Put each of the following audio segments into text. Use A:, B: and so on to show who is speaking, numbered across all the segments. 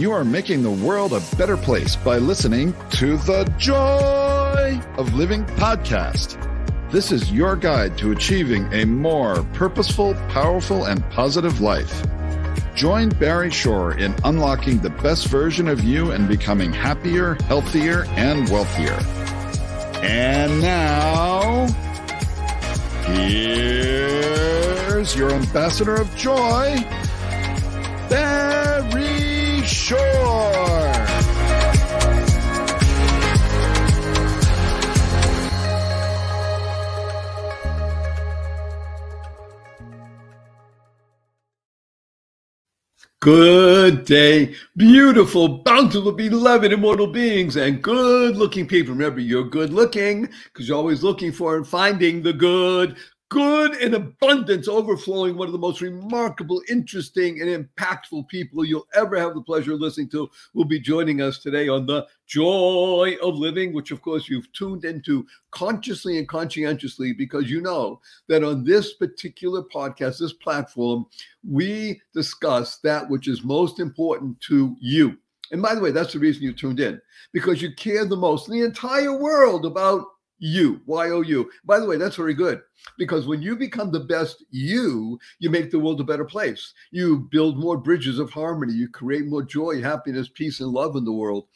A: You are making the world a better place by listening to the Joy of Living podcast. This is your guide to achieving a more purposeful, powerful, and positive life. Join Barry Shore in unlocking the best version of you and becoming happier, healthier, and wealthier. And now, here's your ambassador of joy, Barry Shore.
B: Good day, beautiful, bountiful, beloved, immortal beings, and good looking people. Remember, you're good looking because you're always looking for and finding the good good in abundance, overflowing, one of the most remarkable, interesting, and impactful people you'll ever have the pleasure of listening to will be joining us today on the Joy of Living, which of course you've tuned into consciously and conscientiously because you know that on this particular podcast, this platform, we discuss that which is most important to you. And by the way, that's the reason you tuned in because you care the most in the entire world about you, Y O U. By the way, that's very good because when you become the best you, you make the world a better place. You build more bridges of harmony. You create more joy, happiness, peace, and love in the world.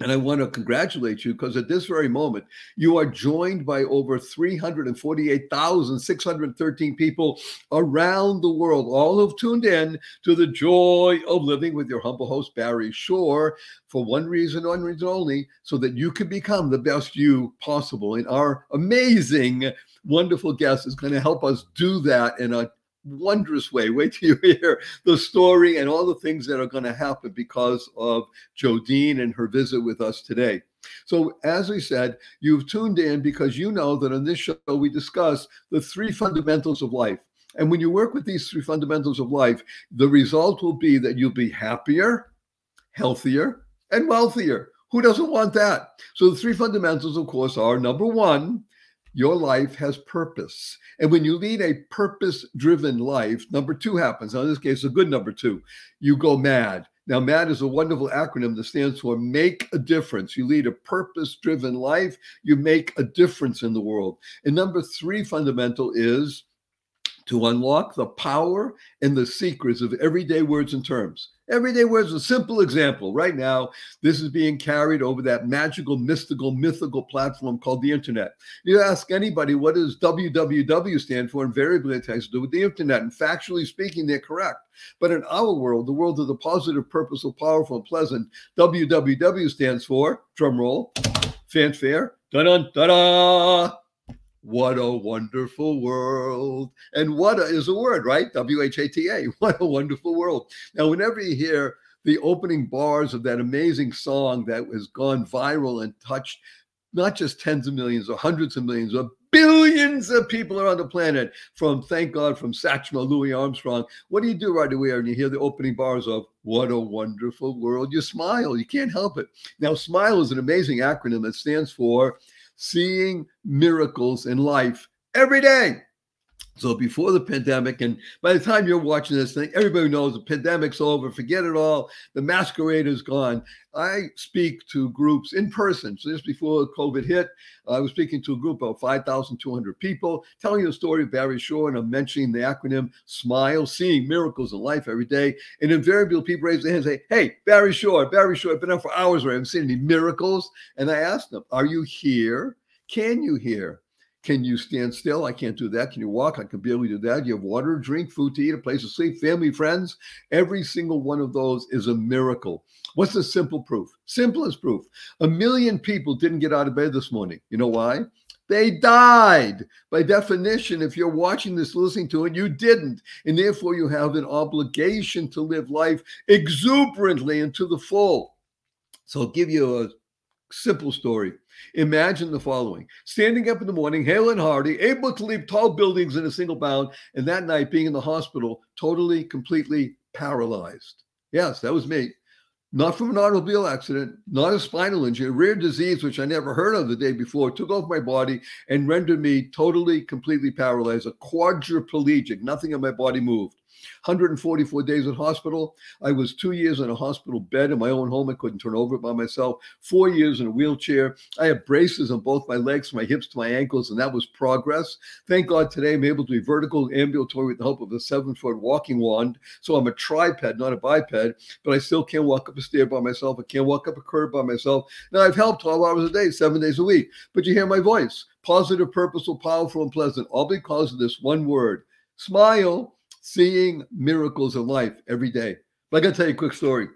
B: And I want to congratulate you because at this very moment, you are joined by over 348,613 people around the world, all who've tuned in to the joy of living with your humble host, Barry Shore, for one reason, one reason only, so that you can become the best you possible. And our amazing, wonderful guest is going to help us do that in a wondrous way. Wait till you hear the story and all the things that are going to happen because of Jodine and her visit with us today. So, as we said, you've tuned in because you know that on this show we discuss the three fundamentals of life. And when you work with these three fundamentals of life, the result will be that you'll be happier, healthier, and wealthier. Who doesn't want that? So, the three fundamentals, of course, are number one, your life has purpose. And when you lead a purpose driven life, number two happens. Now, in this case, a good number two, you go mad. Now, MAD is a wonderful acronym that stands for Make a Difference. You lead a purpose driven life, you make a difference in the world. And number three fundamental is to unlock the power and the secrets of everyday words and terms. Everyday words, a simple example. Right now, this is being carried over that magical, mystical, mythical platform called the internet. You ask anybody, what does www stand for? Invariably, it has to do with the internet. And factually speaking, they're correct. But in our world, the world of the positive, purposeful, powerful, and pleasant, www stands for, drum roll, fanfare, da-da, da-da, what a wonderful world. And what a is a word, right? W H A T A. What a wonderful world. Now, whenever you hear the opening bars of that amazing song that has gone viral and touched not just tens of millions or hundreds of millions or billions of people around the planet from thank god from satchmo louis armstrong what do you do right away when you hear the opening bars of what a wonderful world you smile you can't help it now smile is an amazing acronym that stands for seeing miracles in life every day. So before the pandemic, and by the time you're watching this thing, everybody knows the pandemic's over. Forget it all. The masquerade is gone. I speak to groups in person. So just before COVID hit, I was speaking to a group of 5,200 people, telling the story of Barry Shore, and I'm mentioning the acronym SMILE, seeing miracles in life every day. And invariably, people raise their hands and say, Hey, Barry Shore, Barry Shore, I've been up for hours where I haven't seen any miracles. And I asked them, Are you here? Can you hear? Can you stand still? I can't do that. Can you walk? I can barely do that. You have water, to drink, food to eat, a place to sleep, family, friends. Every single one of those is a miracle. What's the simple proof? Simplest proof. A million people didn't get out of bed this morning. You know why? They died. By definition, if you're watching this, listening to it, you didn't. And therefore, you have an obligation to live life exuberantly and to the full. So I'll give you a simple story. Imagine the following standing up in the morning, hale and hearty, able to leap tall buildings in a single bound, and that night being in the hospital, totally, completely paralyzed. Yes, that was me. Not from an automobile accident, not a spinal injury, a rare disease which I never heard of the day before, took off my body and rendered me totally, completely paralyzed, a quadriplegic. Nothing in my body moved. 144 days in hospital. I was two years in a hospital bed in my own home. I couldn't turn over by myself. Four years in a wheelchair. I have braces on both my legs, my hips to my ankles, and that was progress. Thank God today I'm able to be vertical ambulatory with the help of a seven foot walking wand. So I'm a triped, not a biped, but I still can't walk up a stair by myself. I can't walk up a curb by myself. Now I've helped 12 hours a day, seven days a week, but you hear my voice positive, purposeful, powerful, and pleasant, all because of this one word smile, seeing miracles in life every day. But I got to tell you a quick story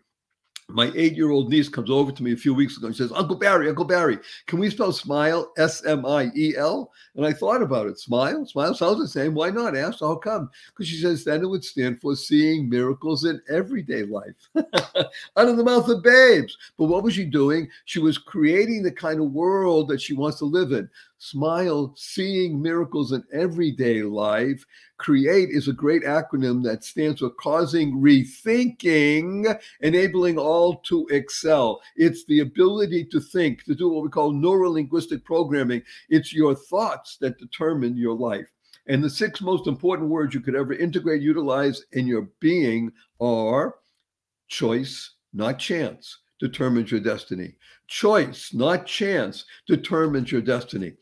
B: my eight year old niece comes over to me a few weeks ago and says, Uncle Barry, Uncle Barry, can we spell smile S M I E L? And I thought about it. Smile, smile sounds the same. Why not? Ask? I asked, How come? Because she says then it would stand for seeing miracles in everyday life. Out of the mouth of babes. But what was she doing? She was creating the kind of world that she wants to live in. Smile, seeing miracles in everyday life. CREATE is a great acronym that stands for causing rethinking, enabling all to excel. It's the ability to think, to do what we call neurolinguistic programming. It's your thoughts that determine your life. And the six most important words you could ever integrate, utilize in your being are choice, not chance, determines your destiny. Choice, not chance, determines your destiny.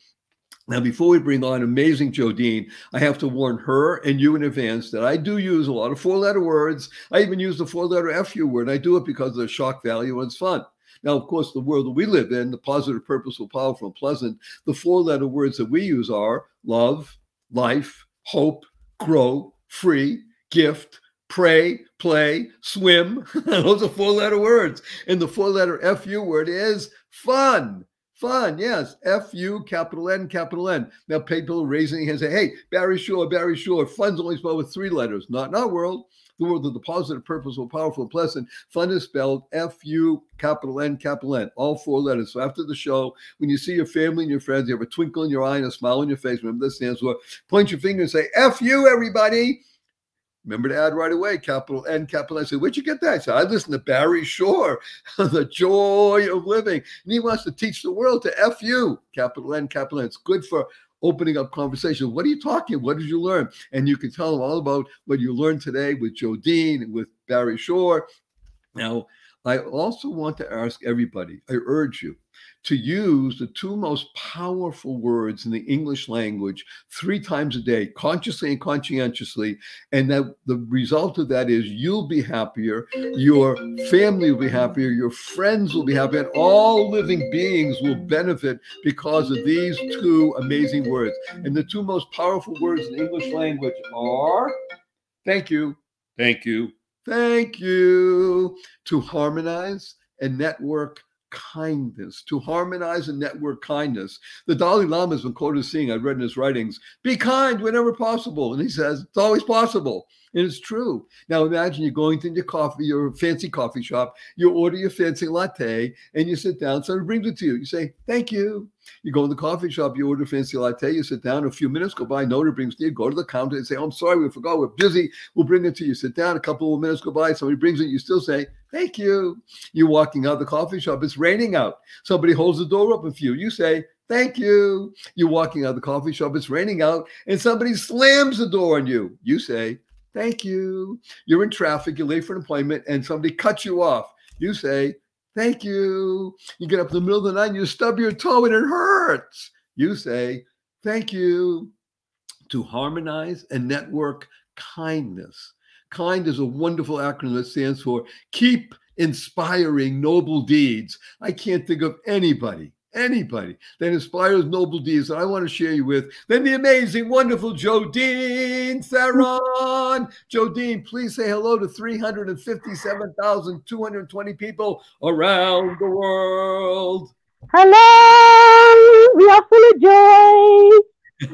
B: Now, before we bring on amazing Jodine, I have to warn her and you in advance that I do use a lot of four letter words. I even use the four letter FU word. I do it because of the shock value and it's fun. Now, of course, the world that we live in, the positive, purposeful, powerful, and pleasant, the four letter words that we use are love, life, hope, grow, free, gift, pray, play, swim. Those are four letter words. And the four letter FU word is fun. Fun, yes. F U capital N capital N. Now people raising hands say, hey, Barry Shore, Barry Shore. Fun's only spelled with three letters. Not in our world. The world of the positive, purposeful, powerful, and pleasant. Fun is spelled F U capital N capital N. All four letters. So after the show, when you see your family and your friends, you have a twinkle in your eye and a smile on your face. Remember this for point your finger and say, F everybody. Remember to add right away, capital N, capital N. I said, where'd you get that? I said, I listen to Barry Shore, The Joy of Living. And he wants to teach the world to F you, capital N, capital N. It's good for opening up conversation. What are you talking? What did you learn? And you can tell them all about what you learned today with Jodine and with Barry Shore. Now, I also want to ask everybody, I urge you, to use the two most powerful words in the English language three times a day, consciously and conscientiously. And that the result of that is you'll be happier, your family will be happier, your friends will be happier, and all living beings will benefit because of these two amazing words. And the two most powerful words in the English language are thank you, thank you, thank you, to harmonize and network kindness, to harmonize and network kindness. The Dalai Lama has been quoted as saying, I've read in his writings, be kind whenever possible. And he says, it's always possible. And it's true. Now imagine you're going to your coffee, your fancy coffee shop, you order your fancy latte, and you sit down, somebody brings it to you. You say, Thank you. You go in the coffee shop, you order a fancy latte, you sit down, a few minutes go by, nobody brings it to you, go to the counter and say, oh, I'm sorry, we forgot, we're busy, we'll bring it to you. Sit down, a couple of minutes go by, somebody brings it, you still say, Thank you. You're walking out of the coffee shop, it's raining out. Somebody holds the door open for you. You say, Thank you. You're walking out of the coffee shop, it's raining out, and somebody slams the door on you. You say, Thank you. You're in traffic, you're late for an appointment, and somebody cuts you off. You say, Thank you. You get up in the middle of the night and you stub your toe and it hurts. You say, Thank you. To harmonize and network kindness. KIND is a wonderful acronym that stands for Keep Inspiring Noble Deeds. I can't think of anybody anybody that inspires noble deeds that I want to share you with Then the amazing, wonderful Jodine Theron. Jodine, please say hello to 357,220 people around the world.
C: Hello, we are full of joy.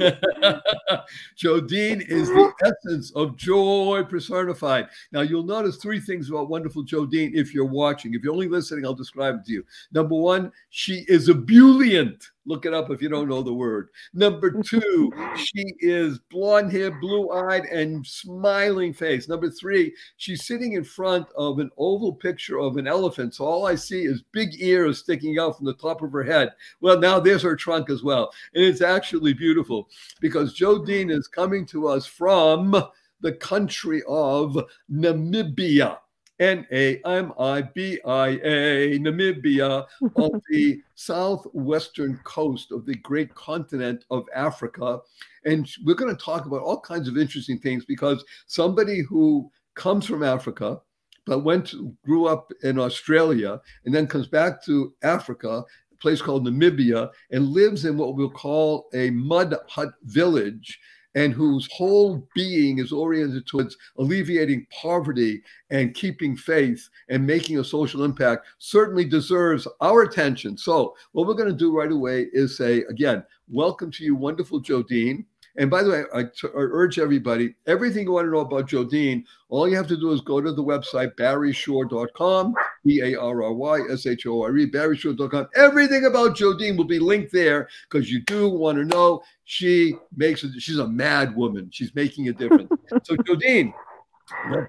B: Jodine is the essence of joy personified. Now, you'll notice three things about wonderful Jodine if you're watching. If you're only listening, I'll describe it to you. Number one, she is ebullient. Look it up if you don't know the word. Number two, she is blonde hair, blue eyed, and smiling face. Number three, she's sitting in front of an oval picture of an elephant. So all I see is big ears sticking out from the top of her head. Well, now there's her trunk as well. And it's actually beautiful because Jodine is coming to us from the country of Namibia. N A M I B I A, Namibia, on the southwestern coast of the great continent of Africa. And we're going to talk about all kinds of interesting things because somebody who comes from Africa, but went to, grew up in Australia and then comes back to Africa, a place called Namibia, and lives in what we'll call a mud hut village and whose whole being is oriented towards alleviating poverty and keeping faith and making a social impact certainly deserves our attention. So, what we're going to do right away is say, again, welcome to you, wonderful Jodine. And by the way, I, t- I urge everybody, everything you want to know about Jodine, all you have to do is go to the website, barryshore.com, B A R R Y S H O R E, barryshore.com. Everything about Jodine will be linked there because you do want to know. She makes it, she's a mad woman. She's making a difference. so, Jodine.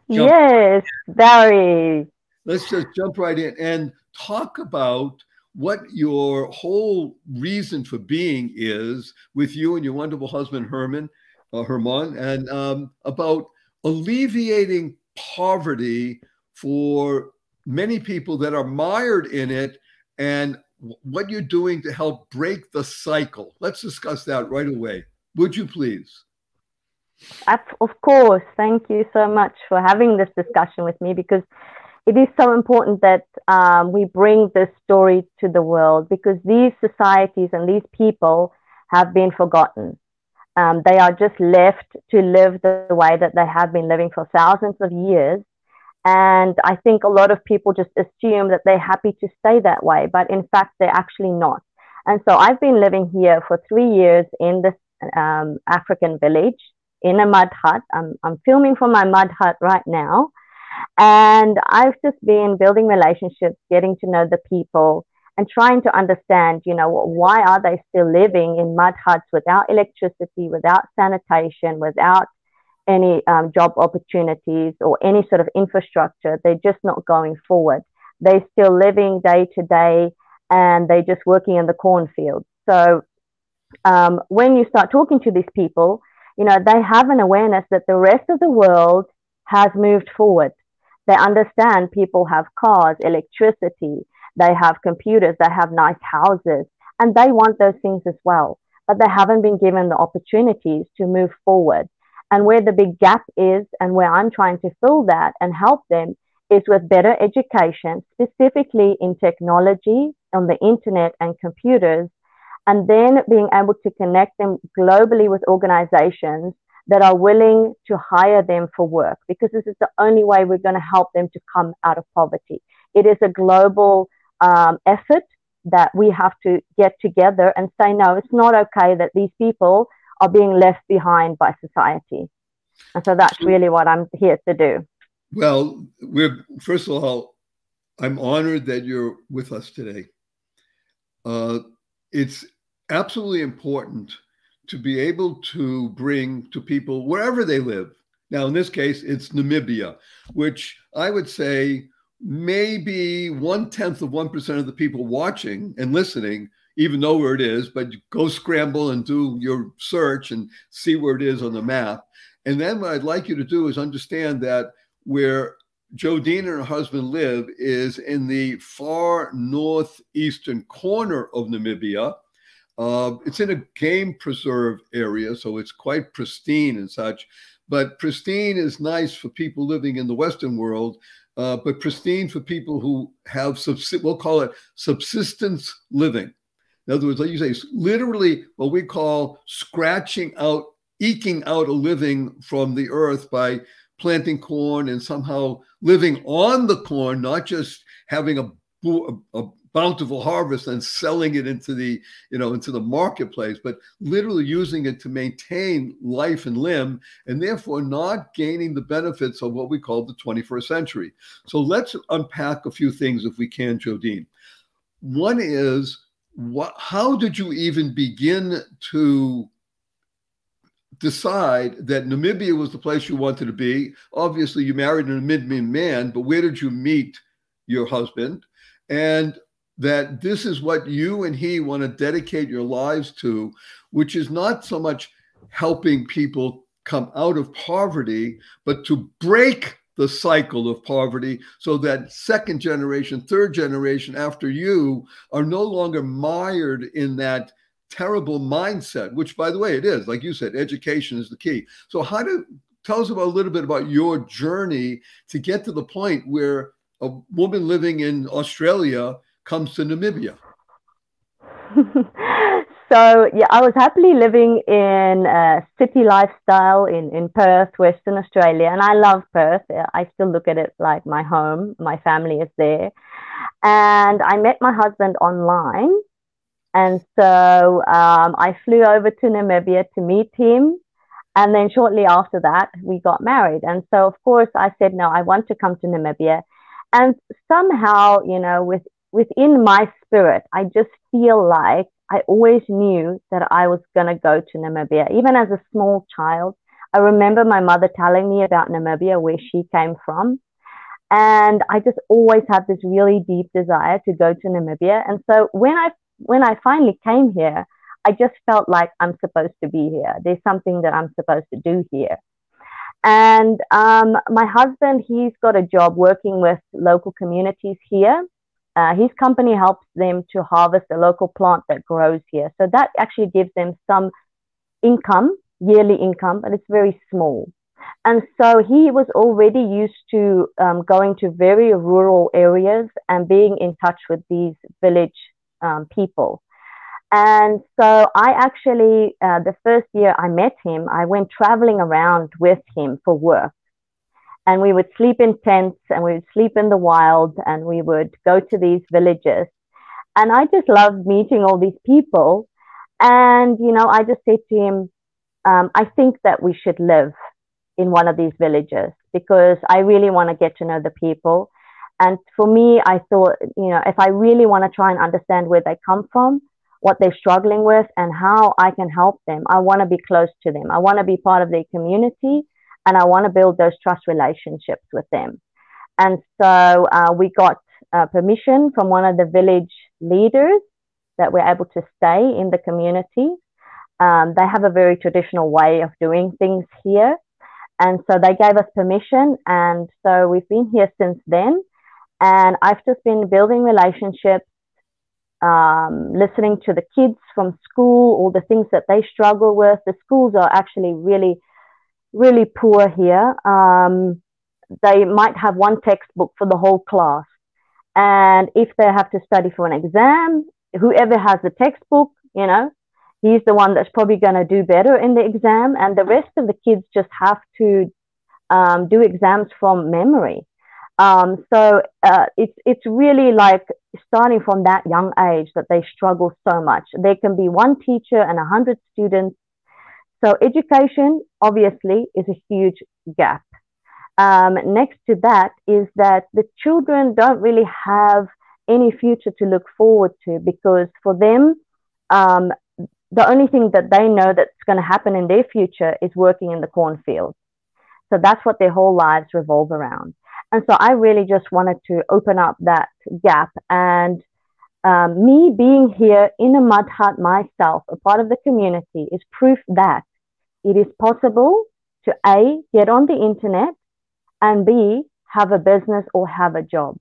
C: Yes, Barry.
B: Let's just jump right in and talk about what your whole reason for being is with you and your wonderful husband Herman, uh, Herman, and um, about alleviating poverty for many people that are mired in it, and what you're doing to help break the cycle. Let's discuss that right away. Would you please?
C: Of course. Thank you so much for having this discussion with me because it is so important that um, we bring this story to the world because these societies and these people have been forgotten. Um, they are just left to live the way that they have been living for thousands of years. And I think a lot of people just assume that they're happy to stay that way, but in fact, they're actually not. And so I've been living here for three years in this um, African village in a mud hut. I'm, I'm filming from my mud hut right now. And I've just been building relationships, getting to know the people, and trying to understand, you know, why are they still living in mud huts without electricity, without sanitation, without any um, job opportunities or any sort of infrastructure? They're just not going forward. They're still living day to day and they're just working in the cornfield. So um, when you start talking to these people, you know, they have an awareness that the rest of the world has moved forward. They understand people have cars, electricity, they have computers, they have nice houses, and they want those things as well. But they haven't been given the opportunities to move forward. And where the big gap is, and where I'm trying to fill that and help them, is with better education, specifically in technology, on the internet, and computers, and then being able to connect them globally with organizations that are willing to hire them for work because this is the only way we're going to help them to come out of poverty. It is a global um, effort that we have to get together and say, no, it's not okay that these people are being left behind by society. And so that's really what I'm here to do.
B: Well, we're first of all, I'm honored that you're with us today. Uh, it's absolutely important to be able to bring to people wherever they live. Now, in this case, it's Namibia, which I would say maybe one tenth of 1% of the people watching and listening even know where it is, but go scramble and do your search and see where it is on the map. And then what I'd like you to do is understand that where Jodine and her husband live is in the far northeastern corner of Namibia. Uh, it's in a game preserve area, so it's quite pristine and such. But pristine is nice for people living in the Western world, uh, but pristine for people who have, subs- we'll call it subsistence living. In other words, like you say, literally what we call scratching out, eking out a living from the earth by planting corn and somehow living on the corn, not just having a, a, bountiful harvest and selling it into the you know into the marketplace but literally using it to maintain life and limb and therefore not gaining the benefits of what we call the 21st century. So let's unpack a few things if we can jodine. One is what how did you even begin to decide that Namibia was the place you wanted to be. Obviously, you married a Namibian man, but where did you meet your husband? And that this is what you and he want to dedicate your lives to, which is not so much helping people come out of poverty, but to break the cycle of poverty so that second generation, third generation after you are no longer mired in that terrible mindset, which by the way, it is. Like you said, education is the key. So how do tell us about a little bit about your journey to get to the point where a woman living in Australia comes to Namibia?
C: so yeah, I was happily living in a city lifestyle in, in Perth, Western Australia, and I love Perth. I still look at it like my home. My family is there, and I met my husband online, and so um, I flew over to Namibia to meet him. And then shortly after that, we got married. And so, of course, I said, no, I want to come to Namibia. And somehow, you know, with, within my spirit, I just feel like I always knew that I was going to go to Namibia. Even as a small child, I remember my mother telling me about Namibia, where she came from. And I just always had this really deep desire to go to Namibia. And so when I when I finally came here, I just felt like I'm supposed to be here. There's something that I'm supposed to do here. And um, my husband, he's got a job working with local communities here. Uh, his company helps them to harvest a local plant that grows here. So that actually gives them some income, yearly income, but it's very small. And so he was already used to um, going to very rural areas and being in touch with these village um, people. And so I actually, uh, the first year I met him, I went traveling around with him for work and we would sleep in tents and we would sleep in the wild and we would go to these villages. And i just loved meeting all these people. And you know i just said to him um, i think that we should live in one of these villages because i really want to get to know the people. And for me i thought you know if i really want to try and understand where they come from what they're struggling with and how i can help them i want to be close to them. I want to be part of their community and I want to build those trust relationships with them. And so uh, we got uh, permission from one of the village leaders that we're able to stay in the community. Um, they have a very traditional way of doing things here. And so they gave us permission. And so we've been here since then. And I've just been building relationships, um, listening to the kids from school, all the things that they struggle with. The schools are actually really really poor here. Um, they might have one textbook for the whole class. And if they have to study for an exam, whoever has the textbook, you know, he's the one that's probably going to do better in the exam. And the rest of the kids just have to um, do exams from memory. Um, so uh, it's it's really like starting from that young age that they struggle so much. There can be one teacher and a hundred students so education obviously is a huge gap. Um, next to that is that the children don't really have any future to look forward to because for them, um, the only thing that they know that's going to happen in their future is working in the cornfield. So that's what their whole lives revolve around. And so I really just wanted to open up that gap. And um, me being here in a mud hut myself, a part of the community, is proof that it is possible to A, get on the internet, and B, have a business or have a job.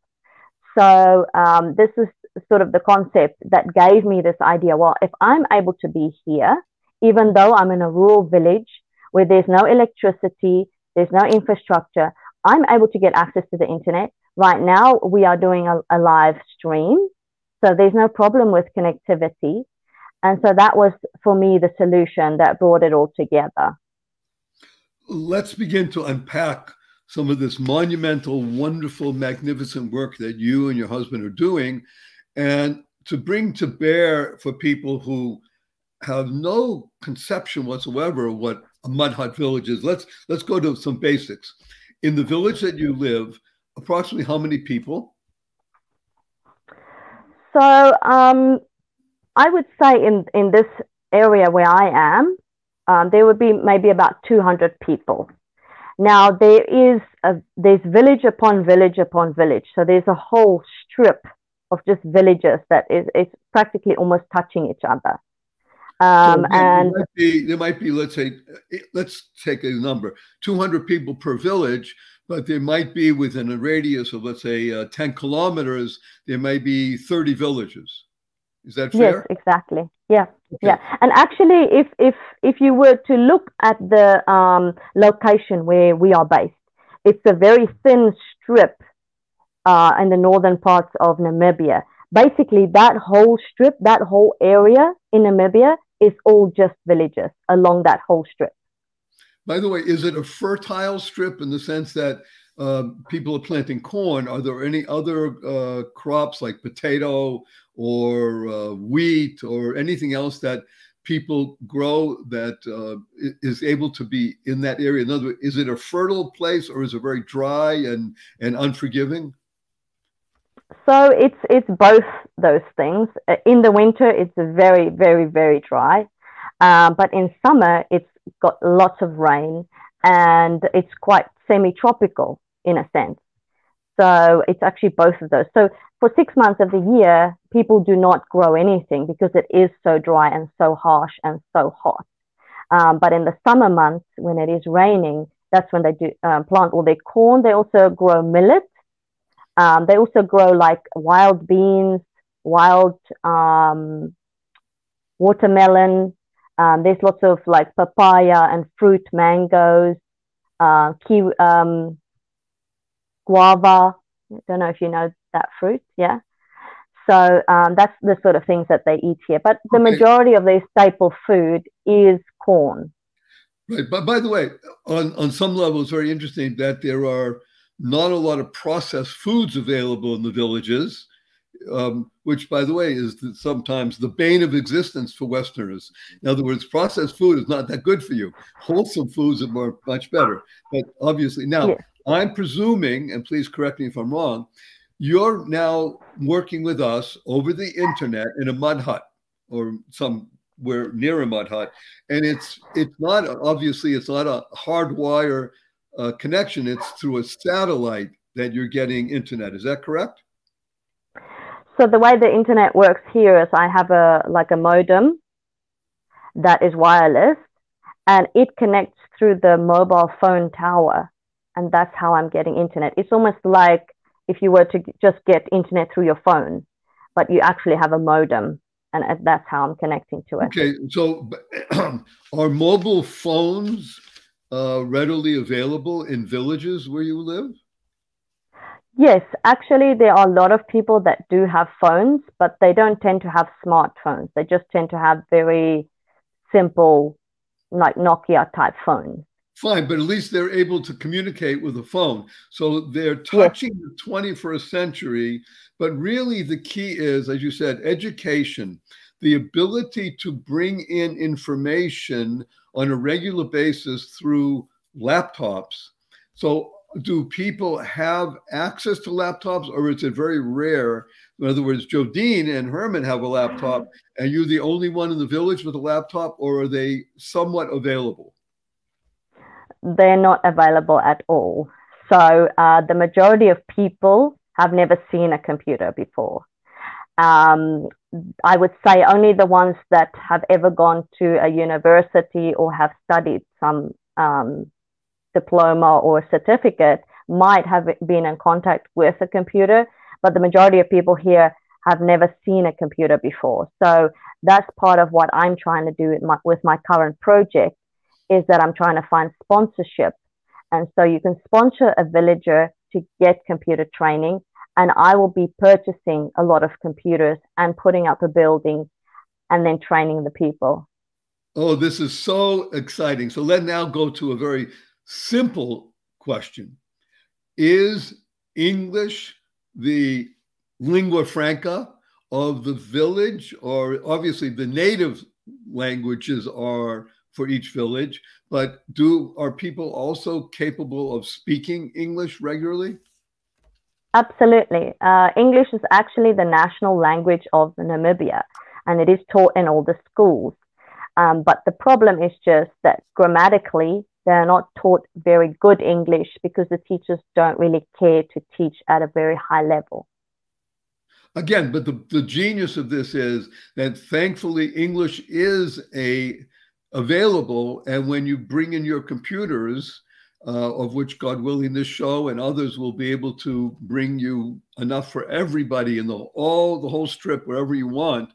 C: So um, this is sort of the concept that gave me this idea. Well, if I'm able to be here, even though I'm in a rural village where there's no electricity, there's no infrastructure, I'm able to get access to the internet. Right now, we are doing a, a live stream. So there's no problem with connectivity. And so that was for me the solution that brought it all together.
B: Let's begin to unpack some of this monumental, wonderful, magnificent work that you and your husband are doing and to bring to bear for people who have no conception whatsoever of what a mud hut village is. Let's let's go to some basics. In the village that you live, approximately how many people?
C: So um, I would say in, in this area where I am, um, there would be maybe about 200 people. Now there is a, there's village upon village upon village. So there's a whole strip of just villages that is, is practically almost touching each other. Um, so and
B: there might, be, there might be, let's say, let's take a number 200 people per village, but there might be within a radius of, let's say, uh, 10 kilometers, there may be 30 villages. Is that fair?
C: Yes, exactly. Yeah, okay. yeah. And actually, if if if you were to look at the um, location where we are based, it's a very thin strip uh, in the northern parts of Namibia. Basically, that whole strip, that whole area in Namibia is all just villages along that whole strip.
B: By the way, is it a fertile strip in the sense that uh, people are planting corn? Are there any other uh, crops like potato or uh, wheat or anything else that people grow that uh, is able to be in that area? In other words, is it a fertile place or is it very dry and, and unforgiving?
C: So it's it's both those things. Uh, in the winter, it's very very very dry, um, but in summer, it's got lots of rain and it's quite semi-tropical in a sense. So it's actually both of those. So for six months of the year, people do not grow anything because it is so dry and so harsh and so hot. Um, but in the summer months, when it is raining, that's when they do um, plant all their corn. They also grow millet. Um, they also grow like wild beans, wild um, watermelon. Um, there's lots of like papaya and fruit, mangoes, uh, kiwi, um, guava. I don't know if you know that fruit. Yeah. So um, that's the sort of things that they eat here. But the okay. majority of their staple food is corn.
B: Right. But by the way, on, on some level, it's very interesting that there are not a lot of processed foods available in the villages, um, which, by the way, is the, sometimes the bane of existence for Westerners. In other words, processed food is not that good for you. Wholesome foods are more, much better. But obviously, now, yeah. I'm presuming, and please correct me if I'm wrong, you're now working with us over the internet in a mud hut or somewhere near a mud hut, and it's it's not obviously it's not a hardwire uh, connection. It's through a satellite that you're getting internet. Is that correct?
C: So the way the internet works here is I have a like a modem that is wireless, and it connects through the mobile phone tower and that's how I'm getting internet. It's almost like if you were to just get internet through your phone, but you actually have a modem, and that's how I'm connecting to it.
B: Okay, so are mobile phones uh, readily available in villages where you live?
C: Yes, actually, there are a lot of people that do have phones, but they don't tend to have smartphones. They just tend to have very simple, like Nokia type phones
B: fine, but at least they're able to communicate with a phone. So they're touching yeah. the 21st century. But really, the key is, as you said, education, the ability to bring in information on a regular basis through laptops. So, do people have access to laptops, or is it very rare? In other words, Jodine and Herman have a laptop, and you're the only one in the village with a laptop, or are they somewhat available?
C: they're not available at all. So uh, the majority of people have never seen a computer before. Um, I would say only the ones that have ever gone to a university or have studied some um, diploma or certificate might have been in contact with a computer, but the majority of people here have never seen a computer before. So that's part of what I'm trying to do with my, with my current project is that I'm trying to find sponsorship. And so you can sponsor a villager to get computer training, and I will be purchasing a lot of computers and putting up a building and then training the people.
B: Oh, this is so exciting. So let's now go to a very simple question Is English the lingua franca of the village, or obviously the native languages are for each village, but do are people also capable of speaking English regularly?
C: Absolutely. Uh, English is actually the national language of Namibia, and it is taught in all the schools. Um, but the problem is just that grammatically, they're not taught very good English because the teachers don't really care to teach at a very high level.
B: again, but the, the genius of this is that thankfully English is a available, and when you bring in your computers, uh, of which God willing this show and others will be able to bring you enough for everybody in the all the whole strip wherever you want.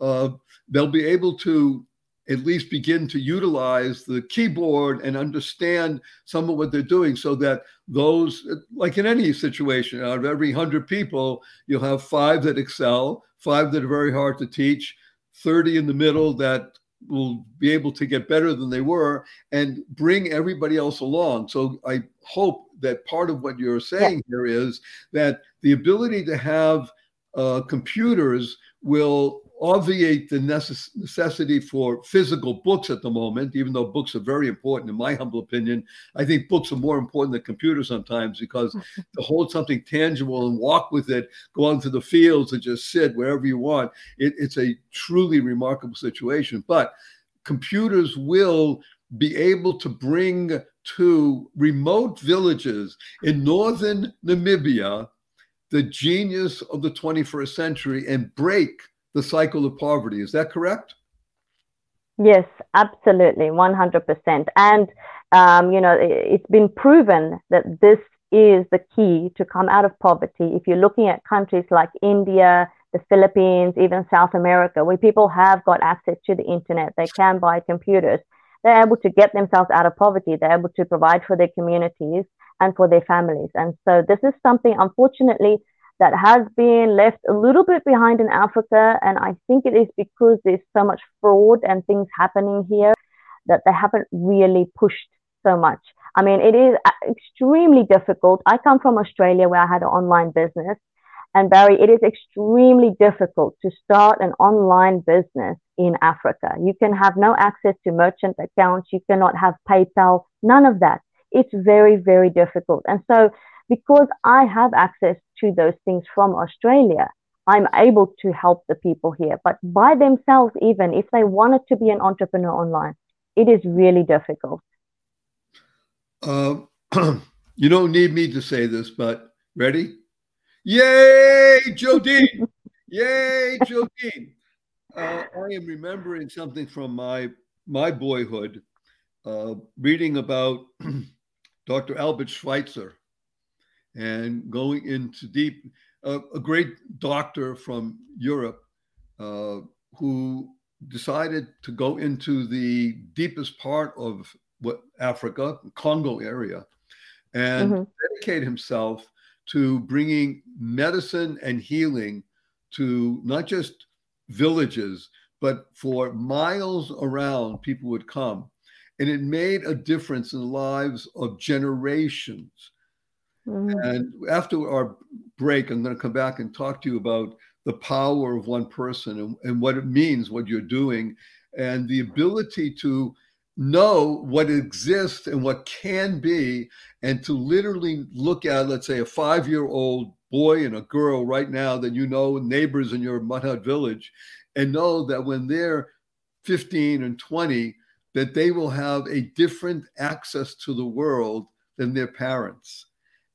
B: Uh, they'll be able to at least begin to utilize the keyboard and understand some of what they're doing so that those like in any situation out of every 100 people you'll have five that excel five that are very hard to teach 30 in the middle that will be able to get better than they were and bring everybody else along so i hope that part of what you're saying yeah. here is that the ability to have uh, computers will obviate the necess- necessity for physical books at the moment, even though books are very important, in my humble opinion. I think books are more important than computers sometimes because to hold something tangible and walk with it, go out to the fields and just sit wherever you want, it, it's a truly remarkable situation. But computers will be able to bring to remote villages in northern Namibia the genius of the 21st century and break the cycle of poverty. Is that correct?
C: Yes, absolutely, 100%. And, um, you know, it's been proven that this is the key to come out of poverty. If you're looking at countries like India, the Philippines, even South America, where people have got access to the internet, they can buy computers, they're able to get themselves out of poverty, they're able to provide for their communities and for their families. And so this is something, unfortunately, that has been left a little bit behind in Africa. And I think it is because there's so much fraud and things happening here that they haven't really pushed so much. I mean, it is uh, extremely difficult. I come from Australia where I had an online business. And Barry, it is extremely difficult to start an online business in Africa. You can have no access to merchant accounts. You cannot have PayPal, none of that. It's very, very difficult. And so because I have access to those things from Australia, I'm able to help the people here. But by themselves, even if they wanted to be an entrepreneur online, it is really difficult.
B: Uh, you don't need me to say this, but ready? Yay, Jodine! Yay, Jodine! Uh, I am remembering something from my my boyhood, uh, reading about Dr. Albert Schweitzer, and going into deep, uh, a great doctor from Europe uh, who decided to go into the deepest part of what Africa, Congo area, and mm-hmm. dedicate himself to bringing medicine and healing to not just villages, but for miles around, people would come. And it made a difference in the lives of generations Mm-hmm. And after our break, I'm going to come back and talk to you about the power of one person and, and what it means, what you're doing, and the ability to know what exists and what can be, and to literally look at, let's say, a five year old boy and a girl right now that you know, neighbors in your Mud Hut village, and know that when they're 15 and 20, that they will have a different access to the world than their parents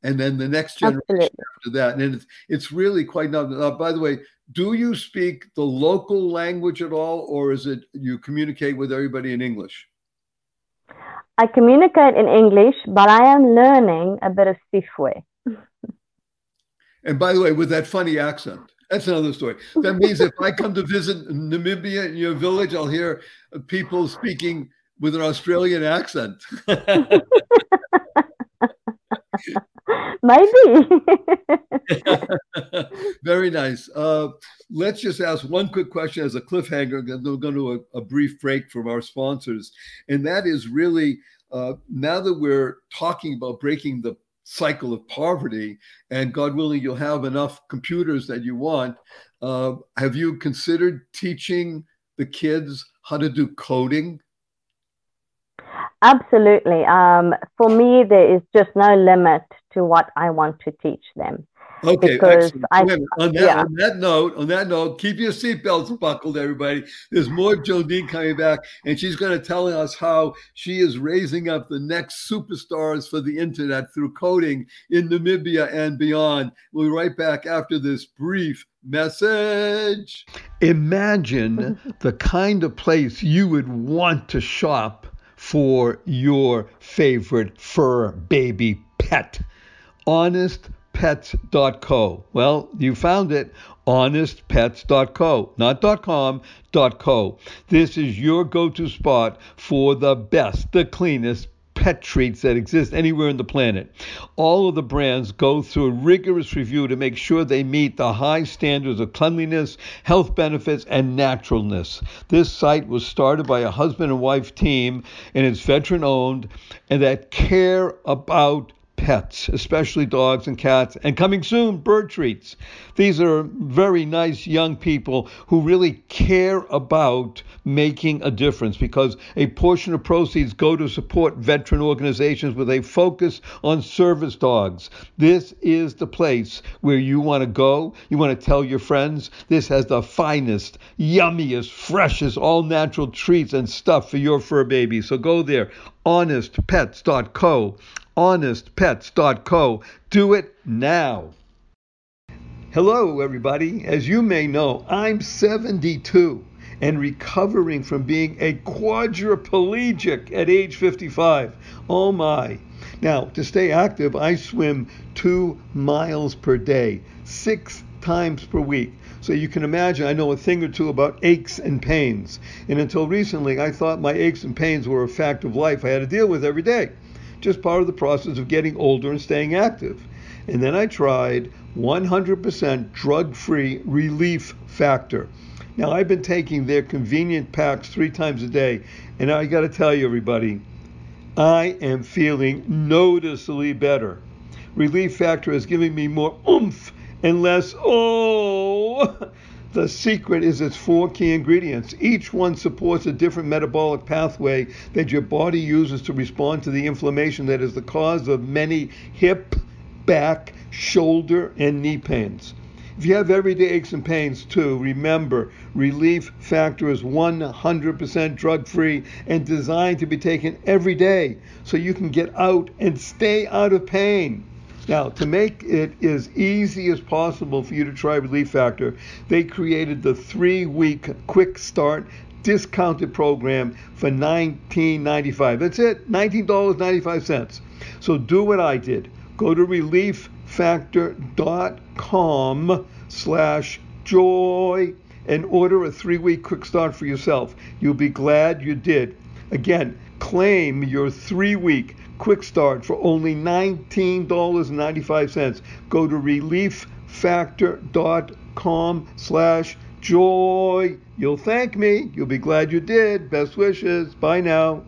B: and then the next generation Absolutely. after that. And it's, it's really quite not. Uh, by the way, do you speak the local language at all, or is it you communicate with everybody in English?
C: I communicate in English, but I am learning a bit of Sifwe.
B: and by the way, with that funny accent. That's another story. That means if I come to visit Namibia in your village, I'll hear people speaking with an Australian accent.
C: Maybe.
B: Very nice. Uh, let's just ask one quick question as a cliffhanger. Then we're going to a, a brief break from our sponsors. And that is really uh, now that we're talking about breaking the cycle of poverty, and God willing, you'll have enough computers that you want. Uh, have you considered teaching the kids how to do coding?
C: Absolutely. Um, for me, there is just no limit to what I want to teach them. Okay, because I, on, that, yeah. on that note, on that note, keep your seatbelts buckled, everybody. There's more Jodine coming back, and she's going to tell us how she is raising up the next superstars for the internet through coding in Namibia and beyond. We'll be right back after this brief message.
B: Imagine the kind of place you would want to shop for your favorite fur baby pet. Honestpets.co. Well, you found it, honestpets.co, not .com, .co. This is your go-to spot for the best, the cleanest pet treats that exist anywhere on the planet. All of the brands go through a rigorous review to make sure they meet the high standards of cleanliness, health benefits, and naturalness. This site was started by a husband and wife team, and it's veteran owned, and that care about pets, especially dogs and cats, and coming soon, bird treats. These are very nice young people who really care about making a difference because a portion of proceeds go to support veteran organizations with a focus on service dogs. This is the place where you want to go. You want to tell your friends this has the finest, yummiest, freshest, all natural treats and stuff for your fur baby. So go there, honestpets.co honestpets.co. Do it now. Hello, everybody. As you may know, I'm 72 and recovering from being a quadriplegic at age 55. Oh my. Now, to stay active, I swim two miles per day, six times per week. So you can imagine I know a thing or two about aches and pains. And until recently, I thought my aches and pains were a fact of life I had to deal with every day just part of the process of getting older and staying active. And then I tried 100% drug free relief factor. Now, I've been taking their convenient packs three times a day, and I got to tell you, everybody, I am feeling noticeably better. Relief Factor is giving me more oomph and less, oh, the secret is its four key ingredients. Each one supports a different metabolic pathway that your body uses to respond to the inflammation that is the cause of many hip, back, shoulder, and knee pains. If you have everyday aches and pains too, remember Relief Factor is 100% drug free and designed to be taken every day so you can get out and stay out of pain. Now, to make it as easy as possible for you to try Relief Factor, they created the three week quick start discounted program for $19.95. That's it, $19.95. So do what I did. Go to relieffactor.com slash joy and order a three week quick start for yourself. You'll be glad you did. Again, claim your three week quick start for only $19.95. Go to relieffactor.com slash joy. You'll thank me. You'll be glad you did. Best wishes. Bye now.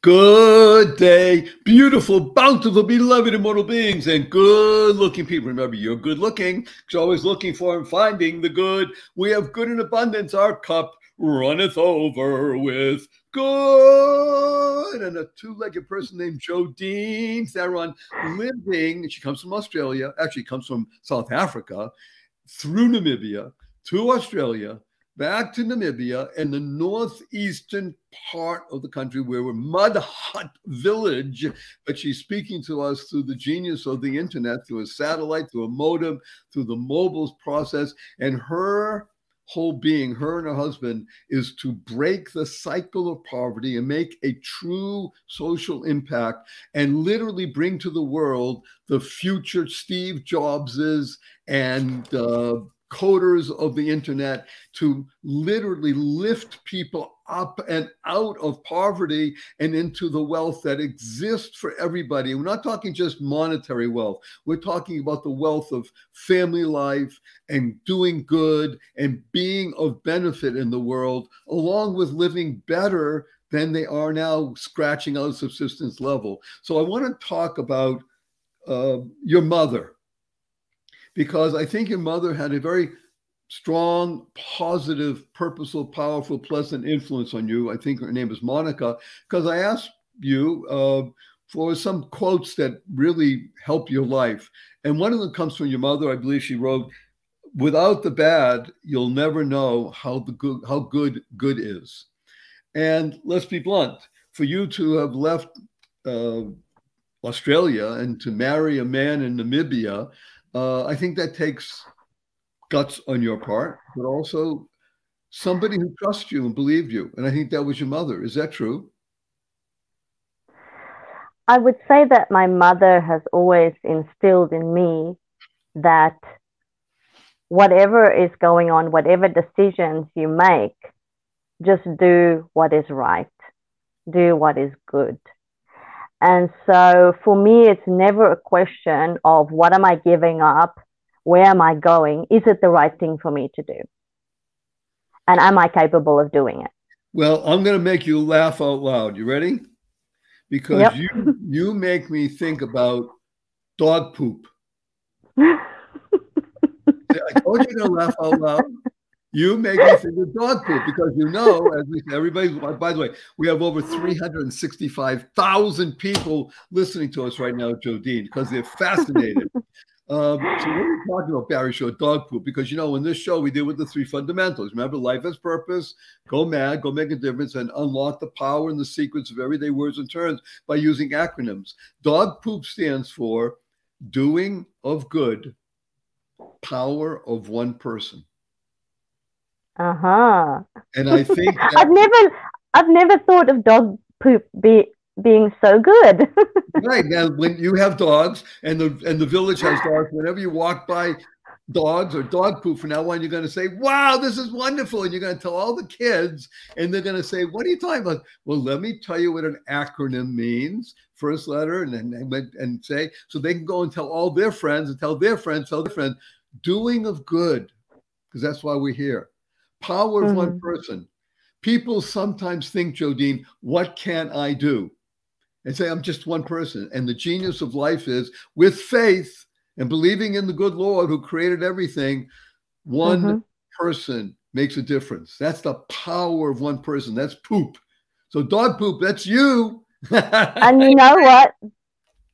C: Good day, beautiful, bountiful, beloved immortal beings, and good looking people. Remember, you're good looking. You're always looking for and finding the good. We have good in abundance. Our cup runneth over with good. And a two legged person named Jodine Theron living, she comes from Australia, actually comes from South Africa, through Namibia to Australia, back to Namibia and the northeastern part of the country where we're Mud Hut Village. But she's speaking to us through the genius of the internet, through a satellite, through a modem, through the mobiles process. And her whole being, her and her husband, is to break the cycle of poverty and make a true social impact and literally bring to the world the future Steve Jobses and uh, coders of the internet to literally lift people up and out of poverty and into the wealth that exists for everybody. We're not talking just monetary wealth. We're talking about the wealth of family life and doing good and being of benefit in the world, along with living better than they are now, scratching out a subsistence level. So I want to talk about uh, your mother because I think your mother had a very strong, positive, purposeful, powerful, pleasant influence on you. I think her name is Monica, because I asked you, uh,
B: for some quotes that really help your life. And one of them comes from your mother. I believe she wrote, "Without the bad, you'll never know how the good how good good is." And let's be blunt: for you to have left uh, Australia and to marry a man in Namibia, uh, I think that takes guts on your part, but also somebody who trusts you and believed you. And I think that was your mother. Is that true?
C: I would say that my mother has always instilled in me that whatever is going on, whatever decisions you make, just do what is right, do what is good. And so for me, it's never a question of what am I giving up? Where am I going? Is it the right thing for me to do? And am I capable of doing it?
B: Well, I'm going to make you laugh out loud. You ready? because yep. you you make me think about dog poop. I told you to laugh out loud. You make me think of dog poop because you know, as we everybody. By the way, we have over three hundred and sixty-five thousand people listening to us right now, Jodine, because they're fascinated um, so what are we talking about, Barry Shore? Dog poop. Because you know, in this show, we deal with the three fundamentals. Remember, life has purpose, go mad, go make a difference, and unlock the power and the secrets of everyday words and terms by using acronyms. Dog poop stands for doing of good, power of one person.
C: Uh-huh.
B: And I think
C: that- I've never I've never thought of dog poop be being so good.
B: right now, when you have dogs and the and the village has dogs, whenever you walk by dogs or dog poop from now on, you're going to say, "Wow, this is wonderful," and you're going to tell all the kids, and they're going to say, "What are you talking about?" Well, let me tell you what an acronym means. First letter, and then and, and say so they can go and tell all their friends and tell their friends, tell their friends, doing of good, because that's why we're here. Power of mm-hmm. one person. People sometimes think, Jodine, what can I do? and say, I'm just one person. And the genius of life is with faith and believing in the good Lord who created everything, one mm-hmm. person makes a difference. That's the power of one person. That's poop. So, dog poop, that's you.
C: and you know what,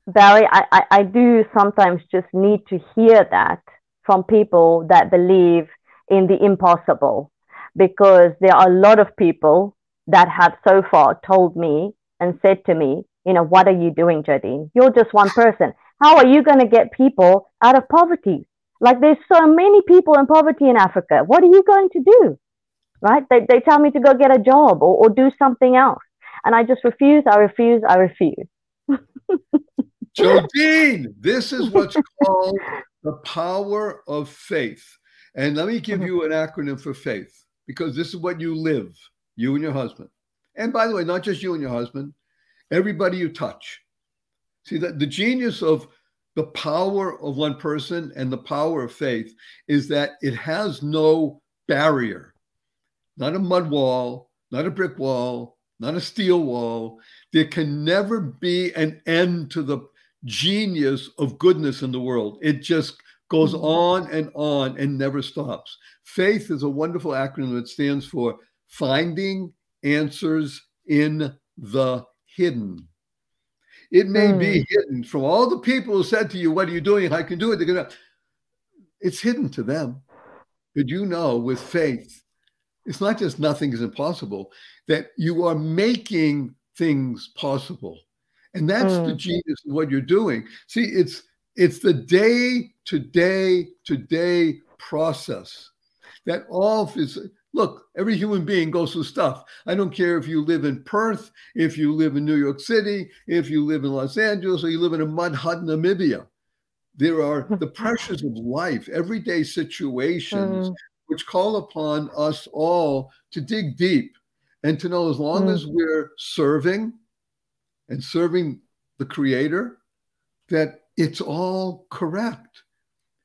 C: Barry, I, I, I do sometimes just need to hear that from people that believe in the impossible because there are a lot of people that have so far told me and said to me, you know, what are you doing, Jodine? You're just one person. How are you going to get people out of poverty? Like there's so many people in poverty in Africa. What are you going to do? Right? They, they tell me to go get a job or, or do something else. And I just refuse, I refuse, I refuse.
B: Jodine, this is what's called the power of faith. And let me give you an acronym for faith because this is what you live, you and your husband. And by the way, not just you and your husband, everybody you touch. See that the genius of the power of one person and the power of faith is that it has no barrier, not a mud wall, not a brick wall, not a steel wall. There can never be an end to the genius of goodness in the world. It just goes on and on and never stops. Faith is a wonderful acronym that stands for finding answers in the hidden. It may mm. be hmm. hidden from all the people who said to you, What are you doing? I can do it. They're gonna it's hidden to them. But you know, with faith, it's not just nothing is impossible, that you are making things possible. And that's mm. the hmm. genius of what you're doing. See, it's it's the day to day to day process that all is Look, every human being goes through stuff. I don't care if you live in Perth, if you live in New York City, if you live in Los Angeles, or you live in a mud hut in Namibia. There are the pressures of life, everyday situations, mm. which call upon us all to dig deep and to know as long mm. as we're serving and serving the Creator, that it's all correct.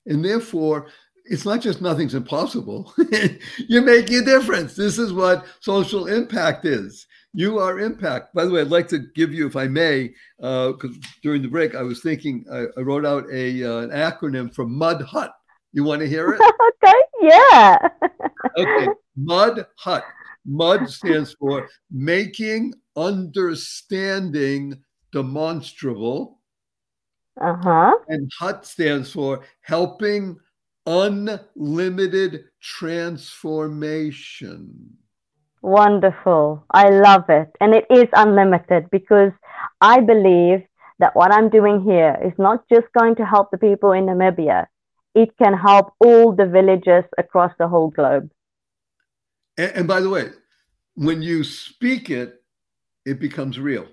B: And therefore, it's not just nothing's impossible. You're making a difference. This is what social impact is. You are impact. By the way, I'd like to give you, if I may, because uh, during the break I was thinking I, I wrote out a uh, an acronym for Mud Hut. You want to hear it?
C: okay. Yeah.
B: okay. Mud Hut. Mud stands for making understanding demonstrable.
C: Uh huh.
B: And HUT stands for helping unlimited transformation.
C: Wonderful. I love it. And it is unlimited because I believe that what I'm doing here is not just going to help the people in Namibia, it can help all the villages across the whole globe.
B: And, and by the way, when you speak it, it becomes real.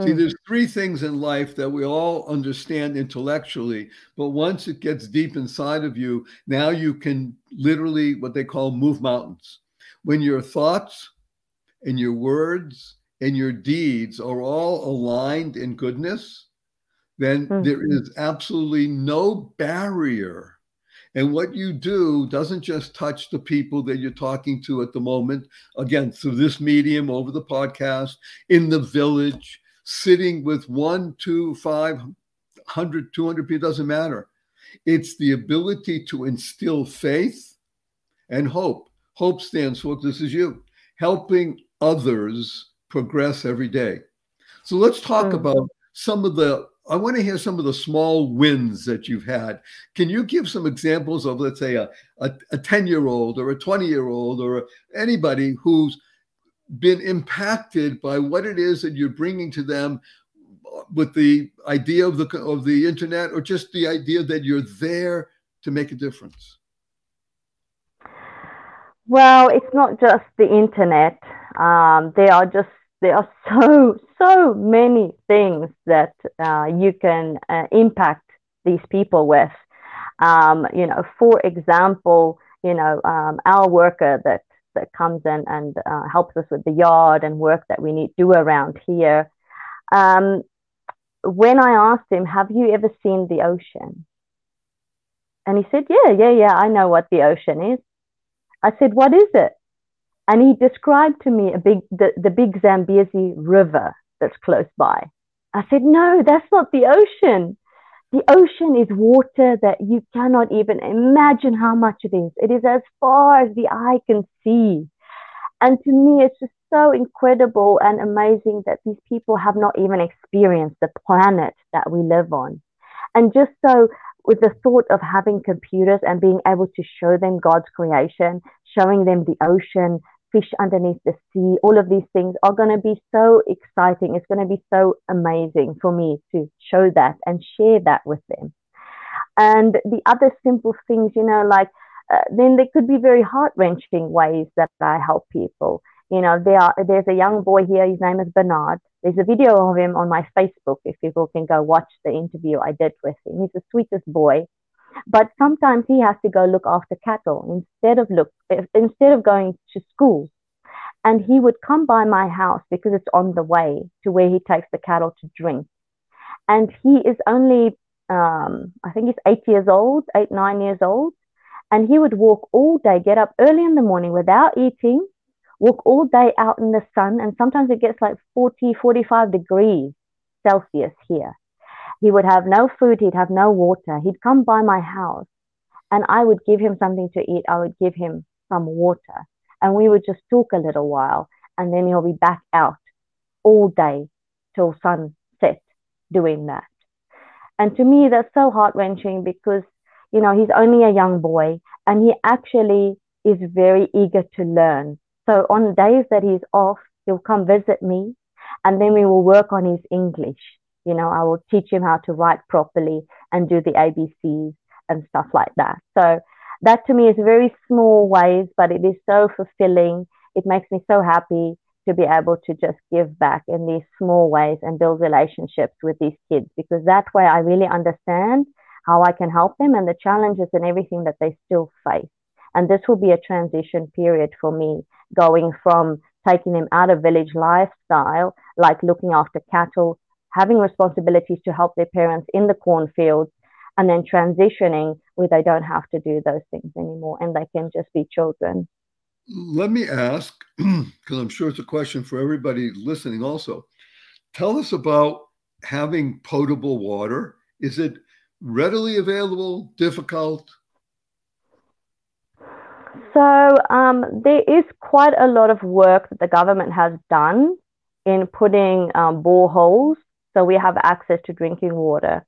B: See, hmm. there's three things in life that we all understand intellectually, but once it gets deep inside of you, now you can literally what they call move mountains. When your thoughts and your words and your deeds are all aligned in goodness, then mm-hmm. there is absolutely no barrier. And what you do doesn't just touch the people that you're talking to at the moment, again, through this medium, over the podcast, in the village, sitting with one, two, five hundred, two hundred people, doesn't matter. It's the ability to instill faith and hope. Hope stands for this is you, helping others progress every day. So let's talk mm. about some of the I want to hear some of the small wins that you've had. Can you give some examples of, let's say, a, a 10 year old or a 20 year old or anybody who's been impacted by what it is that you're bringing to them with the idea of the, of the internet or just the idea that you're there to make a difference?
C: Well, it's not just the internet. Um, there are just there are so so many things that uh, you can uh, impact these people with. Um, you know, for example, you know, um, our worker that that comes in and uh, helps us with the yard and work that we need to do around here. Um, when I asked him, "Have you ever seen the ocean?" and he said, "Yeah, yeah, yeah, I know what the ocean is." I said, "What is it?" and he described to me a big the, the big Zambezi River that's close by. I said, No, that's not the ocean. The ocean is water that you cannot even imagine how much it is. It is as far as the eye can see. And to me, it's just so incredible and amazing that these people have not even experienced the planet that we live on. And just so with the thought of having computers and being able to show them God's creation, showing them the ocean, fish underneath the sea, all of these things are going to be so exciting. It's going to be so amazing for me to show that and share that with them. And the other simple things, you know, like uh, then there could be very heart wrenching ways that I help people. You know, there are, there's a young boy here. His name is Bernard. There's a video of him on my Facebook. If people can go watch the interview I did with him, he's the sweetest boy. But sometimes he has to go look after cattle instead of look instead of going to school. And he would come by my house because it's on the way to where he takes the cattle to drink. And he is only, um, I think he's eight years old, eight, nine years old. And he would walk all day, get up early in the morning without eating, walk all day out in the sun. And sometimes it gets like 40, 45 degrees Celsius here. He would have no food, he'd have no water. He'd come by my house and I would give him something to eat. I would give him some water and we would just talk a little while and then he'll be back out all day till sunset doing that. And to me, that's so heart wrenching because, you know, he's only a young boy and he actually is very eager to learn. So on days that he's off, he'll come visit me and then we will work on his English. You know, I will teach him how to write properly and do the ABCs and stuff like that. So that to me is very small ways, but it is so fulfilling. It makes me so happy to be able to just give back in these small ways and build relationships with these kids because that way I really understand how I can help them and the challenges and everything that they still face. And this will be a transition period for me going from taking them out of village lifestyle, like looking after cattle, having responsibilities to help their parents in the cornfields, and then transitioning where they don't have to do those things anymore and they can just be children.
B: Let me ask, because I'm sure it's a question for everybody listening also. Tell us about having potable water. Is it readily available, difficult?
C: So um, there is quite a lot of work that the government has done in putting um, boreholes so we have access to drinking water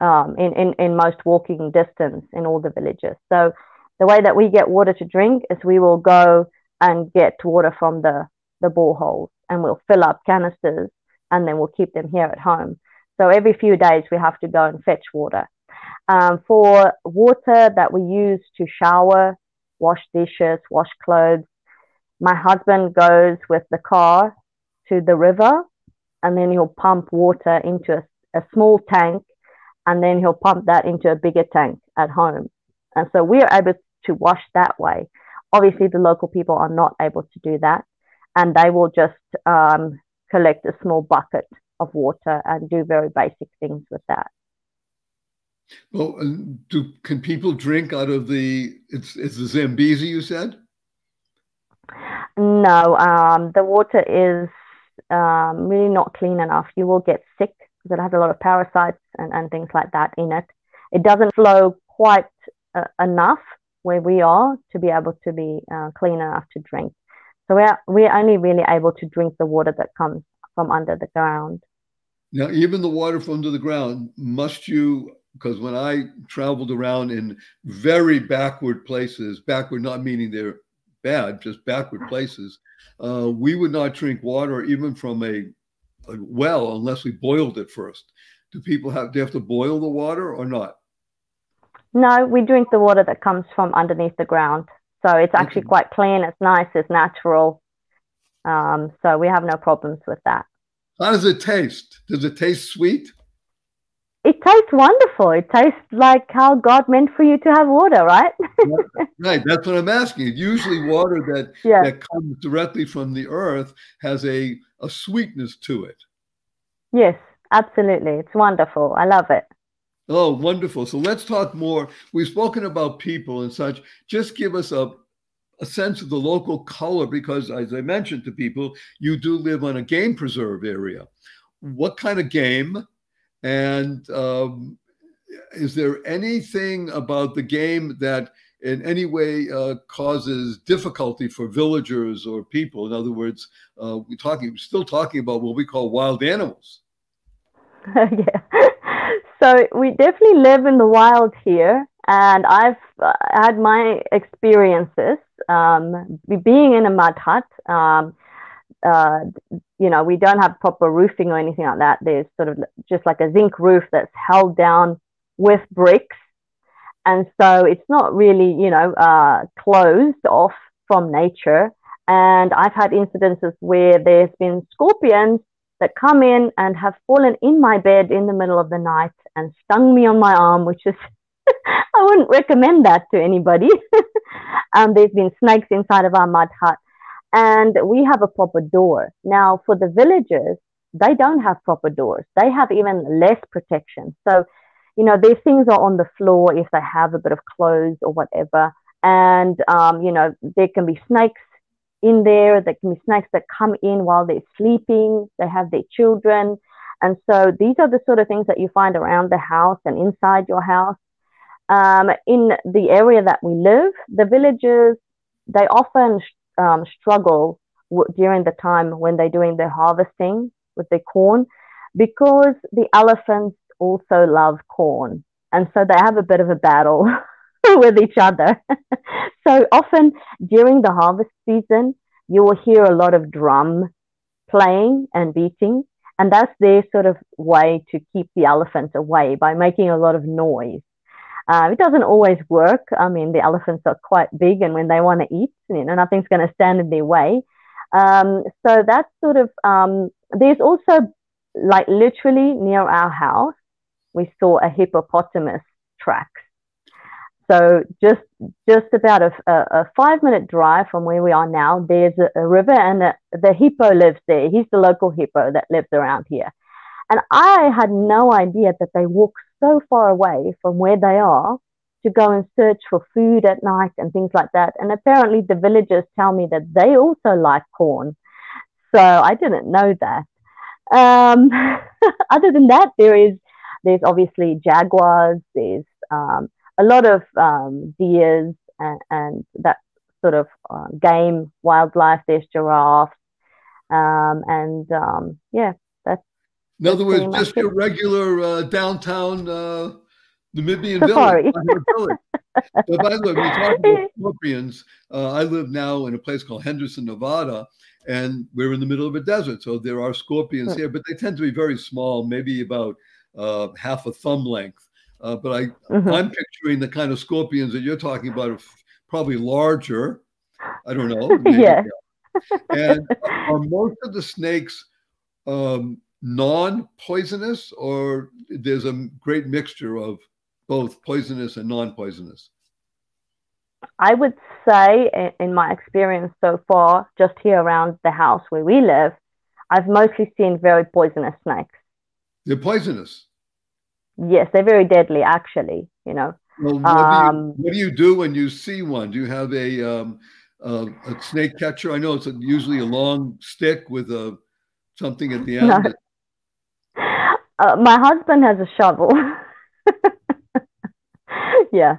C: um, in, in, in most walking distance in all the villages. So the way that we get water to drink is we will go and get water from the, the boreholes and we'll fill up canisters and then we'll keep them here at home. So every few days we have to go and fetch water. Um, for water that we use to shower, wash dishes, wash clothes, my husband goes with the car to the river and then he'll pump water into a, a small tank and then he'll pump that into a bigger tank at home. And so we're able to wash that way. Obviously, the local people are not able to do that, and they will just um, collect a small bucket of water and do very basic things with that.
B: Well, do can people drink out of the? It's it's the Zambezi you said.
C: No, um, the water is um, really not clean enough. You will get sick because it has a lot of parasites and, and things like that in it. It doesn't flow quite uh, enough where we are to be able to be uh, clean enough to drink. So we're, we're only really able to drink the water that comes from under the ground.
B: Now, even the water from under the ground, must you, because when I traveled around in very backward places, backward not meaning they're bad, just backward places, uh, we would not drink water even from a well unless we boiled it first. Do people have do have to boil the water or not?
C: No, we drink the water that comes from underneath the ground. So it's actually okay. quite clean, it's nice, it's natural. Um, so we have no problems with that.
B: How does it taste? Does it taste sweet?
C: It tastes wonderful. It tastes like how God meant for you to have water, right?
B: right. That's what I'm asking. Usually, water that yeah. that comes directly from the earth has a a sweetness to it.
C: Yes, absolutely. It's wonderful. I love it.
B: Oh, wonderful. So let's talk more. We've spoken about people and such. Just give us a, a sense of the local color because, as I mentioned to people, you do live on a game preserve area. What kind of game? And um, is there anything about the game that in any way uh, causes difficulty for villagers or people. In other words, uh, we're talking, still talking about what we call wild animals.
C: yeah. So we definitely live in the wild here, and I've uh, had my experiences um, being in a mud hut. Um, uh, you know, we don't have proper roofing or anything like that. There's sort of just like a zinc roof that's held down with bricks and so it's not really, you know, uh, closed off from nature. And I've had incidences where there's been scorpions that come in and have fallen in my bed in the middle of the night and stung me on my arm, which is, I wouldn't recommend that to anybody. um, there's been snakes inside of our mud hut. And we have a proper door. Now, for the villagers, they don't have proper doors. They have even less protection. So you know, these things are on the floor if they have a bit of clothes or whatever. And, um, you know, there can be snakes in there. There can be snakes that come in while they're sleeping. They have their children. And so these are the sort of things that you find around the house and inside your house. Um, in the area that we live, the villagers, they often um, struggle w- during the time when they're doing their harvesting with their corn because the elephants also love corn. And so they have a bit of a battle with each other. so often during the harvest season, you will hear a lot of drum playing and beating. And that's their sort of way to keep the elephants away by making a lot of noise. Uh, it doesn't always work. I mean, the elephants are quite big, and when they want to eat, you know, nothing's going to stand in their way. Um, so that's sort of, um, there's also like literally near our house, we saw a hippopotamus tracks. So just just about a, a, five minute drive from where we are now, there's a, a river and the, the hippo lives there. He's the local hippo that lives around here. And I had no idea that they walk so far away from where they are to go and search for food at night and things like that. And apparently the villagers tell me that they also like corn. So I didn't know that. Um, other than that, there is there's obviously jaguars, there's um, a lot of um, deers and, and, that sort of uh, game wildlife. There's giraffes. Um, and um, yeah.
B: In other words, just your regular uh, downtown uh, Namibian village. village. but by the way, when you talk about scorpions, uh, I live now in a place called Henderson, Nevada, and we're in the middle of a desert. So there are scorpions
C: Hmm.
B: here, but they tend to be very small, maybe about uh, half a thumb length. Uh, but I,
C: Mhm.
B: I'm picturing the kind of scorpions that you're talking about, are probably larger. I don't know.
C: Yeah.
B: And are most of the snakes um, non-poisonous, or there's a great mixture of both poisonous and non-poisonous?
C: I would say, in my experience so far, just here around the house where we live, I've mostly seen very poisonous snakes.
B: They're poisonous.
C: Yes, they're very deadly, actually. You know,
B: Well, what, do you,
C: Um,
B: what do you do when you see one? Do you have a um, uh, a snake catcher? I know it's a, usually a long stick with a something at the end.
C: No. Uh, my husband has a shovel. yeah,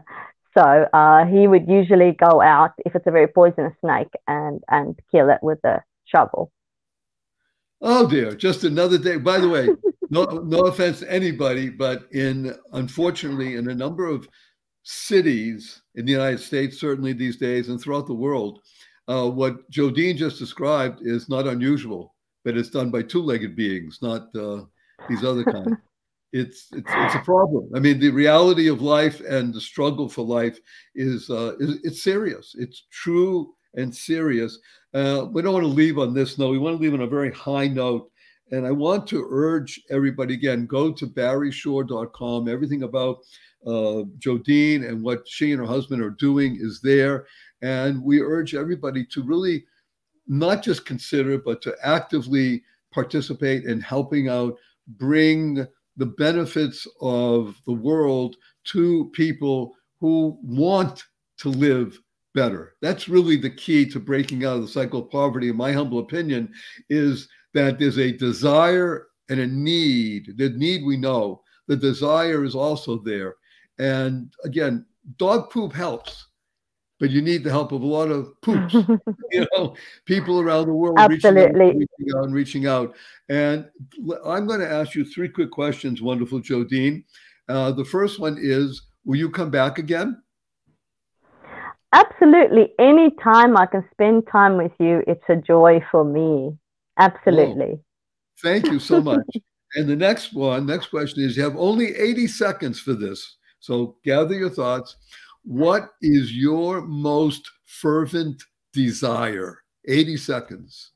C: so uh, he would usually go out if it's a very poisonous snake and and kill it with a shovel.
B: Oh dear, just another day. By the way, no no offense to anybody, but in unfortunately in a number of cities in the United States, certainly these days, and throughout the world, uh, what Jodine just described is not unusual, but it's done by two-legged beings, not uh, these other kind. It's, it's it's a problem. I mean, the reality of life and the struggle for life is uh, is it's serious. It's true and serious. Uh, we don't want to leave on this note. We want to leave on a very high note. And I want to urge everybody again go to barryshore.com. Everything about uh, Jodine and what she and her husband are doing is there. And we urge everybody to really not just consider, but to actively participate in helping out, bring the benefits of the world to people who want to live better. That's really the key to breaking out of the cycle of poverty, in my humble opinion, is that there's a desire and a need. The need we know, the desire is also there. And again, dog poop helps, but you need the help of a lot of poops. you know, people around the world
C: Absolutely.
B: reaching out, reaching out and reaching out. And I'm going to ask you three quick questions, wonderful Jodine. Uh, the first one is, will you come back again?
C: Absolutely. Any time I can spend time with you, it's a joy for me. Absolutely.
B: Thank you so much. and the next one, next question is, you have only 80 seconds for this. So gather your thoughts. What is your most fervent desire? 80 seconds.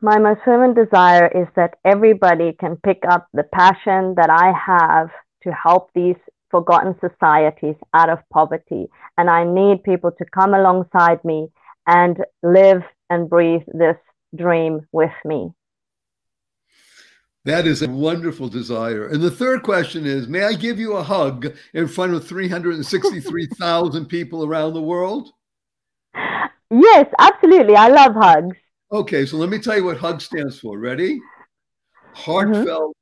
C: My most fervent desire is that everybody can pick up the passion that I have to help these forgotten societies out of poverty. And I need people to come alongside me and live and breathe this dream with me.
B: That is a wonderful desire. And the third question is May I give you a hug in front of 363,000 people around the world?
C: Yes, absolutely. I love hugs.
B: Okay, so let me tell you what HUG stands for. Ready? Heartfelt,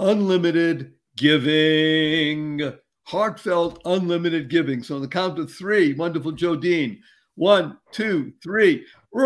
B: mm-hmm. unlimited giving. Heartfelt, unlimited giving. So on the count of three, wonderful Jodine. One, two, three.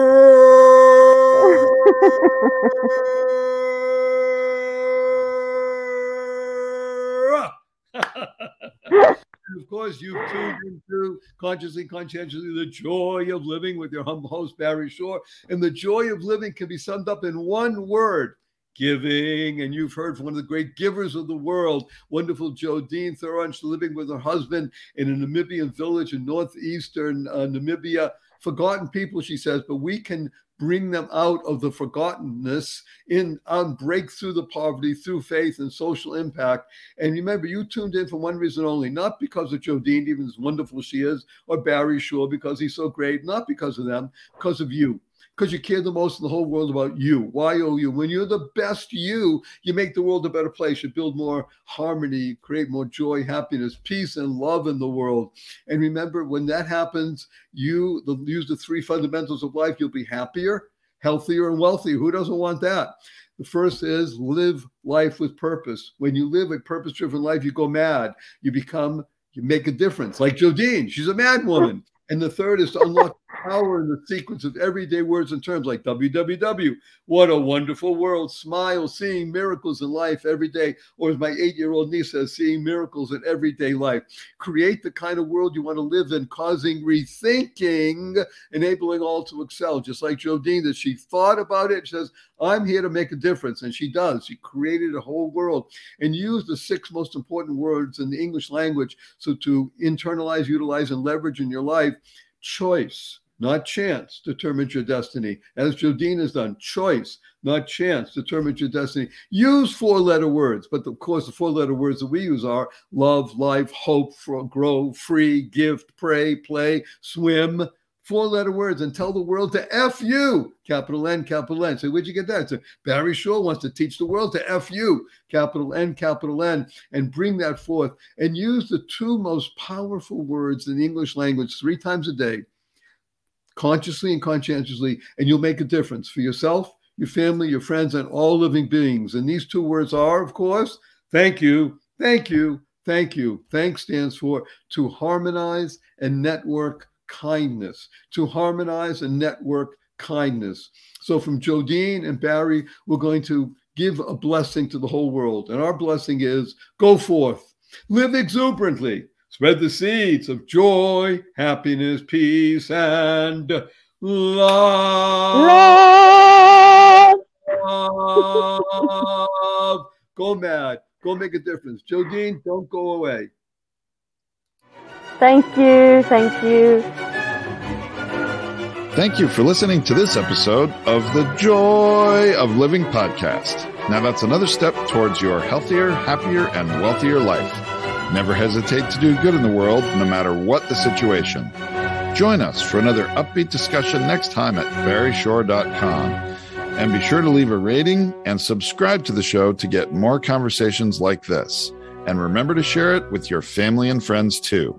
B: And of course, you've tuned into Consciously, Conscientiously, the joy of living with your humble host, Barry Shore. And the joy of living can be summed up in one word giving. And you've heard from one of the great givers of the world, wonderful Jodine Theron, living with her husband in a Namibian village in northeastern uh, Namibia. Forgotten people, she says, but we can bring them out of the forgottenness in um, break through the poverty through faith and social impact. And remember, you tuned in for one reason only, not because of Jodine, even as wonderful she is, or Barry Shore, because he's so great, not because of them, because of you. Because you care the most in the whole world about you. Why oh you? When you're the best you, you make the world a better place. You build more harmony, create more joy, happiness, peace, and love in the world. And remember, when that happens, you the, use the three fundamentals of life. You'll be happier, healthier, and wealthier. Who doesn't want that? The first is live life with purpose. When you live a purpose driven life, you go mad. You become, you make a difference. Like Jodine, she's a mad woman. And the third is to unlock power in the sequence of everyday words and terms like www. What a wonderful world. Smile, seeing miracles in life every day. Or as my eight year old niece says, seeing miracles in everyday life. Create the kind of world you want to live in, causing rethinking, enabling all to excel. Just like Jodine, that she thought about it, She says, I'm here to make a difference. And she does. She created a whole world and used the six most important words in the English language. So to internalize, utilize, and leverage in your life choice, not chance, determines your destiny. As Jodine has done, choice, not chance, determines your destiny. Use four letter words, but of course, the four letter words that we use are love, life, hope, grow, free, gift, pray, play, swim. Four letter words and tell the world to F you, capital N, capital N. So, where'd you get that? So, Barry Shore wants to teach the world to F you, capital N, capital N, and bring that forth and use the two most powerful words in the English language three times a day, consciously and conscientiously, and you'll make a difference for yourself, your family, your friends, and all living beings. And these two words are, of course, thank you, thank you, thank you. Thanks stands for to harmonize and network kindness, to harmonize and network kindness. So, from Jodine and Barry, we're going to give a blessing to the whole world. And our blessing is go forth, live exuberantly, spread the seeds of joy, happiness, peace, and love. love. go mad. Go make a difference. Jodine, don't go away.
C: Thank you. Thank you.
A: Thank you for listening to this episode of the Joy of Living podcast. Now that's another step towards your healthier, happier, and wealthier life. Never hesitate to do good in the world, no matter what the situation. Join us for another upbeat discussion next time at barryshore.com. And be sure to leave a rating and subscribe to the show to get more conversations like this. And remember to share it with your family and friends too.